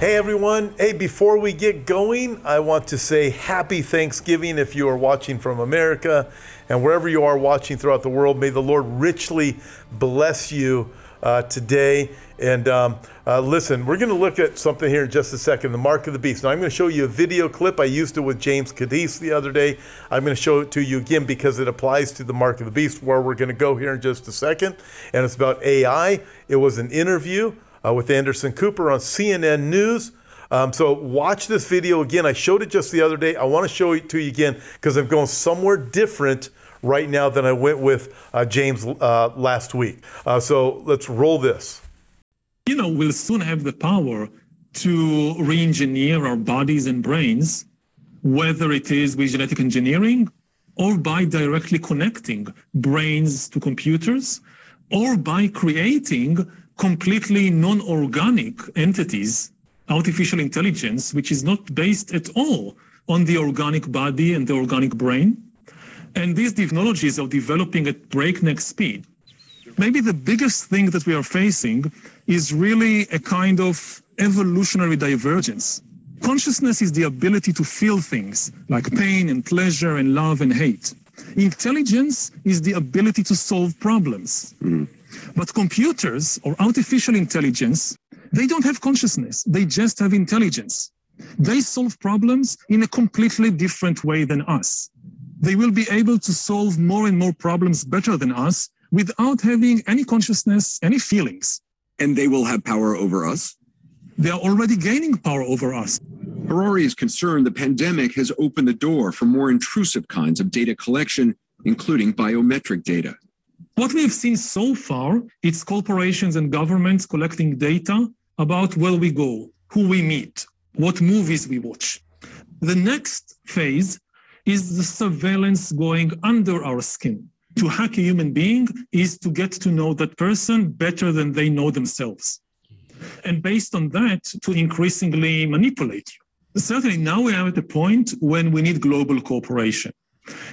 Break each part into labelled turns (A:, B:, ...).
A: Hey everyone. Hey, before we get going, I want to say happy Thanksgiving if you are watching from America and wherever you are watching throughout the world. May the Lord richly bless you uh, today. And um, uh, listen, we're going to look at something here in just a second the mark of the beast. Now, I'm going to show you a video clip. I used it with James Kaddis the other day. I'm going to show it to you again because it applies to the mark of the beast, where we're going to go here in just a second. And it's about AI. It was an interview uh, with Anderson Cooper on CNN News. Um, so watch this video again. I showed it just the other day. I want to show it to you again because I'm going somewhere different right now than I went with uh, James uh, last week. Uh, so let's roll this.
B: You know, we'll soon have the power to re-engineer our bodies and brains, whether it is with genetic engineering or by directly connecting brains to computers or by creating completely non-organic entities, artificial intelligence, which is not based at all on the organic body and the organic brain. And these technologies are developing at breakneck speed. Maybe the biggest thing that we are facing is really a kind of evolutionary divergence. Consciousness is the ability to feel things like pain and pleasure and love and hate. Intelligence is the ability to solve problems. Mm. But computers or artificial intelligence, they don't have consciousness. They just have intelligence. They solve problems in a completely different way than us they will be able to solve more and more problems better than us without having any consciousness, any feelings.
C: And they will have power over us?
B: They are already gaining power over us.
C: Harari is concerned the pandemic has opened the door for more intrusive kinds of data collection, including biometric data.
B: What we have seen so far, it's corporations and governments collecting data about where we go, who we meet, what movies we watch. The next phase is the surveillance going under our skin. To hack a human being is to get to know that person better than they know themselves. And based on that, to increasingly manipulate you. Certainly now we are at a point when we need global cooperation.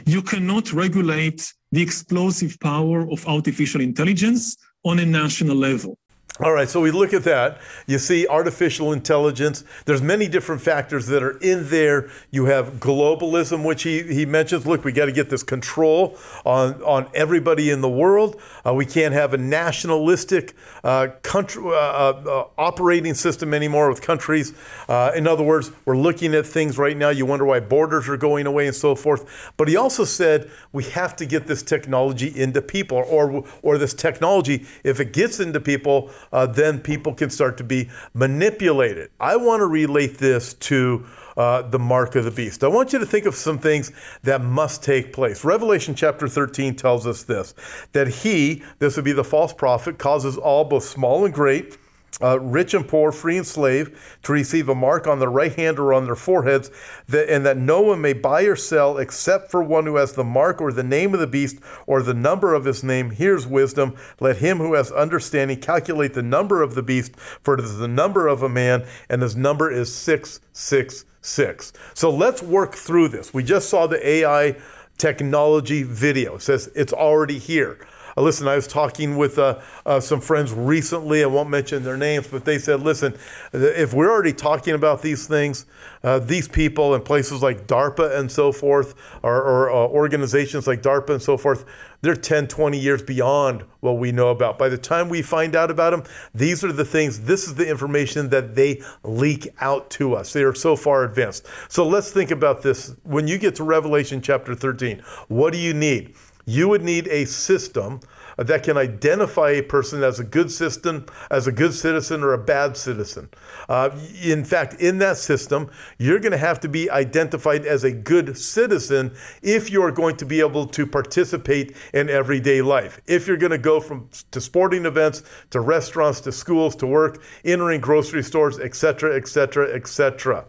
B: You cannot regulate the explosive power of artificial intelligence on a national level.
A: All right, so we look at that. You see artificial intelligence. There's many different factors that are in there. You have globalism, which he, he mentions. Look, we got to get this control on, on everybody in the world. Uh, we can't have a nationalistic uh, country uh, uh operating system anymore with countries. Uh, in other words, we're looking at things right now. You wonder why borders are going away and so forth. But he also said we have to get this technology into people, or or this technology, if it gets into people uh, then people can start to be manipulated. I want to relate this to uh, the mark of the beast. I want you to think of some things that must take place. Revelation chapter 13 tells us this that he, this would be the false prophet, causes all, both small and great, uh, rich and poor, free and slave, to receive a mark on their right hand or on their foreheads, that, and that no one may buy or sell except for one who has the mark or the name of the beast or the number of his name. Here's wisdom. Let him who has understanding calculate the number of the beast, for it is the number of a man, and his number is 666. So let's work through this. We just saw the AI technology video. It says it's already here. Uh, listen, I was talking with uh, uh, some friends recently. I won't mention their names, but they said, listen, if we're already talking about these things, these people in places like DARPA and so forth, or, or organizations like DARPA and so forth, they're 10, 20 years beyond what we know about. By the time we find out about them, these are the things, this is the information that they leak out to us. They are so far advanced. So let's think about this. When you get to Revelation chapter 13, what do you need? You would need a system that can identify a person as a good system, as a good citizen or a bad citizen. Uh, in fact, in that system, you're going to have to be identified as a good citizen if you're going to be able to participate in everyday life. If you're going to go from to sporting events, to restaurants, to schools, to work, entering grocery stores, etc., etc., etc.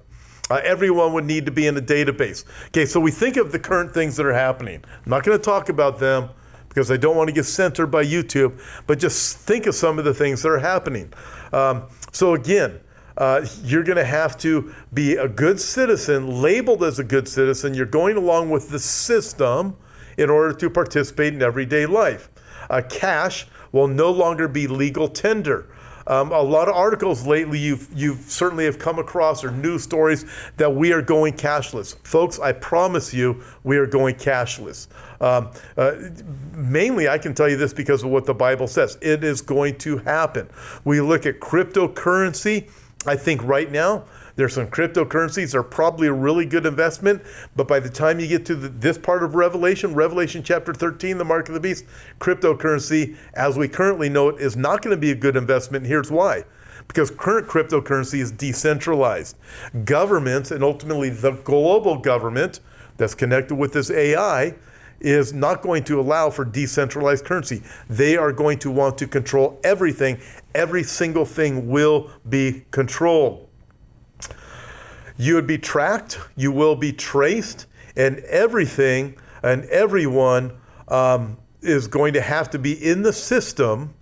A: Uh, everyone would need to be in a database. Okay, so we think of the current things that are happening. I'm not going to talk about them because I don't want to get censored by YouTube, but just think of some of the things that are happening. Um, so, again, uh, you're going to have to be a good citizen, labeled as a good citizen. You're going along with the system in order to participate in everyday life. Uh, cash will no longer be legal tender. Um, a lot of articles lately you've you've certainly have come across or news stories that we are going cashless, folks. I promise you, we are going cashless. Um, uh, mainly, I can tell you this because of what the Bible says. It is going to happen. We look at cryptocurrency. I think right now there's some cryptocurrencies are probably a really good investment, but by the time you get to the, this part of Revelation, Revelation chapter 13, the mark of the beast, cryptocurrency, as we currently know it, is not going to be a good investment. Here's why because current cryptocurrency is decentralized. Governments, and ultimately the global government that's connected with this AI, is not going to allow for decentralized currency. They are going to want to control everything. Every single thing will be controlled. You would be tracked, you will be traced, and everything and everyone um, is going to have to be in the system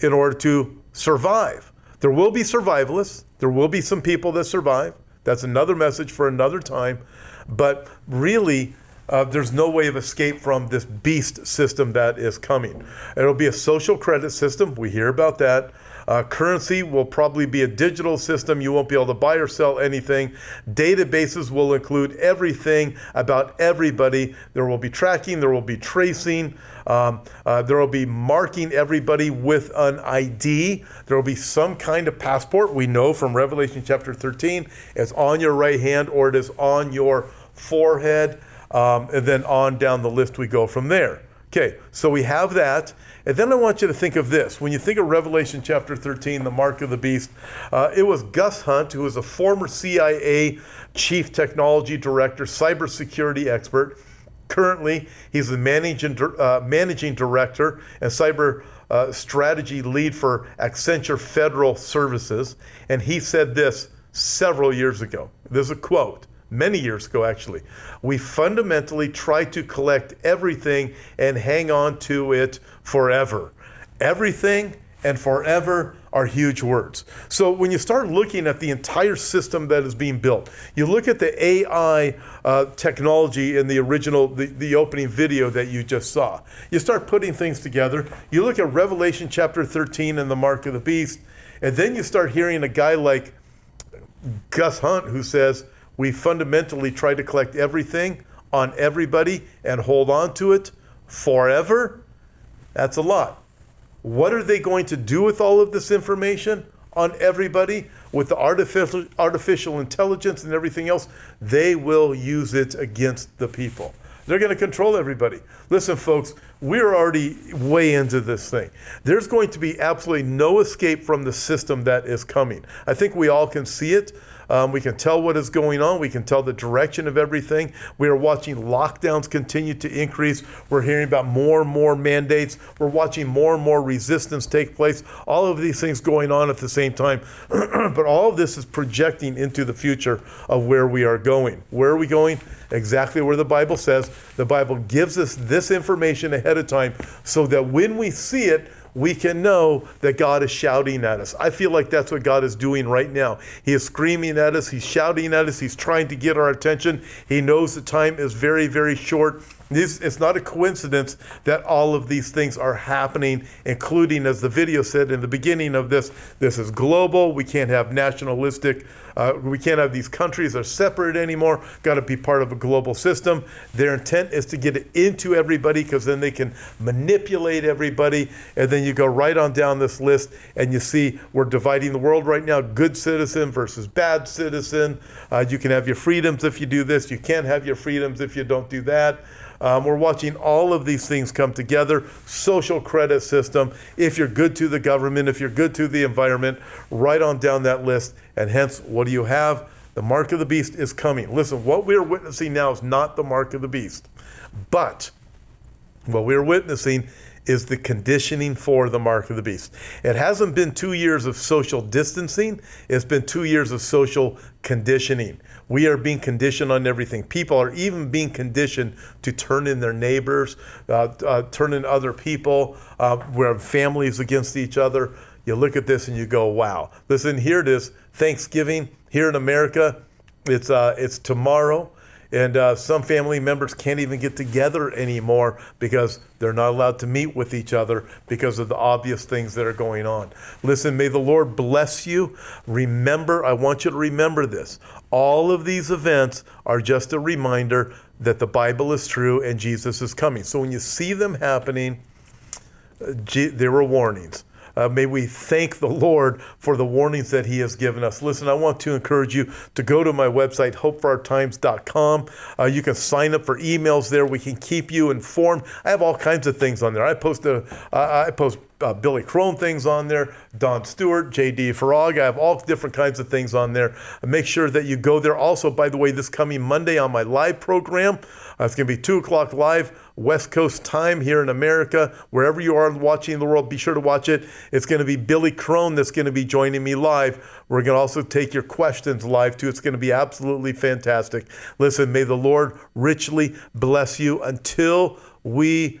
A: in order to survive. There will be survivalists, there will be some people that survive. That's another message for another time. But really, uh, there's no way of escape from this beast system that is coming. It'll be a social credit system. We hear about that. Uh, currency will probably be a digital system. You won't be able to buy or sell anything. Databases will include everything about everybody. There will be tracking, there will be tracing. Um, uh, there will be marking everybody with an ID. There will be some kind of passport. We know from Revelation chapter 13, it's on your right hand or it is on your forehead. Um, and then on down the list we go from there. Okay, so we have that. And then I want you to think of this. When you think of Revelation chapter 13, the mark of the beast, uh, it was Gus Hunt, who was a former CIA chief technology director, cybersecurity expert. Currently, he's the managing, uh, managing director and cyber uh, strategy lead for Accenture Federal Services. And he said this several years ago. This is a quote many years ago actually. We fundamentally try to collect everything and hang on to it forever. Everything and forever are huge words. So when you start looking at the entire system that is being built, you look at the AI uh, technology in the original, the, the opening video that you just saw. You start putting things together. You look at Revelation chapter 13 and the mark of the beast, and then you start hearing a guy like Gus Hunt who says, we fundamentally try to collect everything on everybody and hold on to it forever. That's a lot. What are they going to do with all of this information on everybody with the artificial artificial intelligence and everything else? They will use it against the people. They're going to control everybody. Listen, folks, we're already way into this thing. There's going to be absolutely no escape from the system that is coming. I think we all can see it. Um, we can tell what is going on. We can tell the direction of everything. We are watching lockdowns continue to increase. We're hearing about more and more mandates. We're watching more and more resistance take place. All of these things going on at the same time. but all of this is projecting into the future of where we are going. Where are we going? Exactly where the Bible says. The Bible gives us this information ahead of time so that when we see it, we can know that God is shouting at us. I feel like that's what God is doing right now. He is screaming at us, He's shouting at us, He's trying to get our attention. He knows the time is very, very short. This, it's not a coincidence that all of these things are happening, including, as the video said in the beginning of this, this is global. We can't have nationalistic, uh, we can't have these countries are separate anymore. Got to be part of a global system. Their intent is to get it into everybody because then they can manipulate everybody. And then you go right on down this list and you see we're dividing the world right now good citizen versus bad citizen. Uh, you can have your freedoms if you do this, you can't have your freedoms if you don't do that. Um, we're watching all of these things come together. Social credit system. If you're good to the government, if you're good to the environment, right on down that list. And hence, what do you have? The mark of the beast is coming. Listen, what we are witnessing now is not the mark of the beast, but what we are witnessing is the conditioning for the mark of the beast. It hasn't been two years of social distancing, it's been two years of social conditioning. We are being conditioned on everything. People are even being conditioned to turn in their neighbors, uh, uh, turn in other people. Uh, we're families against each other. You look at this and you go, wow. Listen, here it is Thanksgiving here in America. It's, uh, it's tomorrow. And uh, some family members can't even get together anymore because they're not allowed to meet with each other because of the obvious things that are going on. Listen, may the Lord bless you. Remember, I want you to remember this. All of these events are just a reminder that the Bible is true and Jesus is coming. So when you see them happening, uh, there were warnings. Uh, may we thank the Lord for the warnings that He has given us. Listen, I want to encourage you to go to my website, hopeforourtimes.com. Uh, you can sign up for emails there. We can keep you informed. I have all kinds of things on there. I post a, uh, I post uh, Billy Crone things on there, Don Stewart, JD Farag. I have all different kinds of things on there. Make sure that you go there. Also, by the way, this coming Monday on my live program, uh, it's going to be 2 o'clock live, West Coast time here in America. Wherever you are watching the world, be sure to watch it. It's going to be Billy Crone that's going to be joining me live. We're going to also take your questions live too. It's going to be absolutely fantastic. Listen, may the Lord richly bless you until we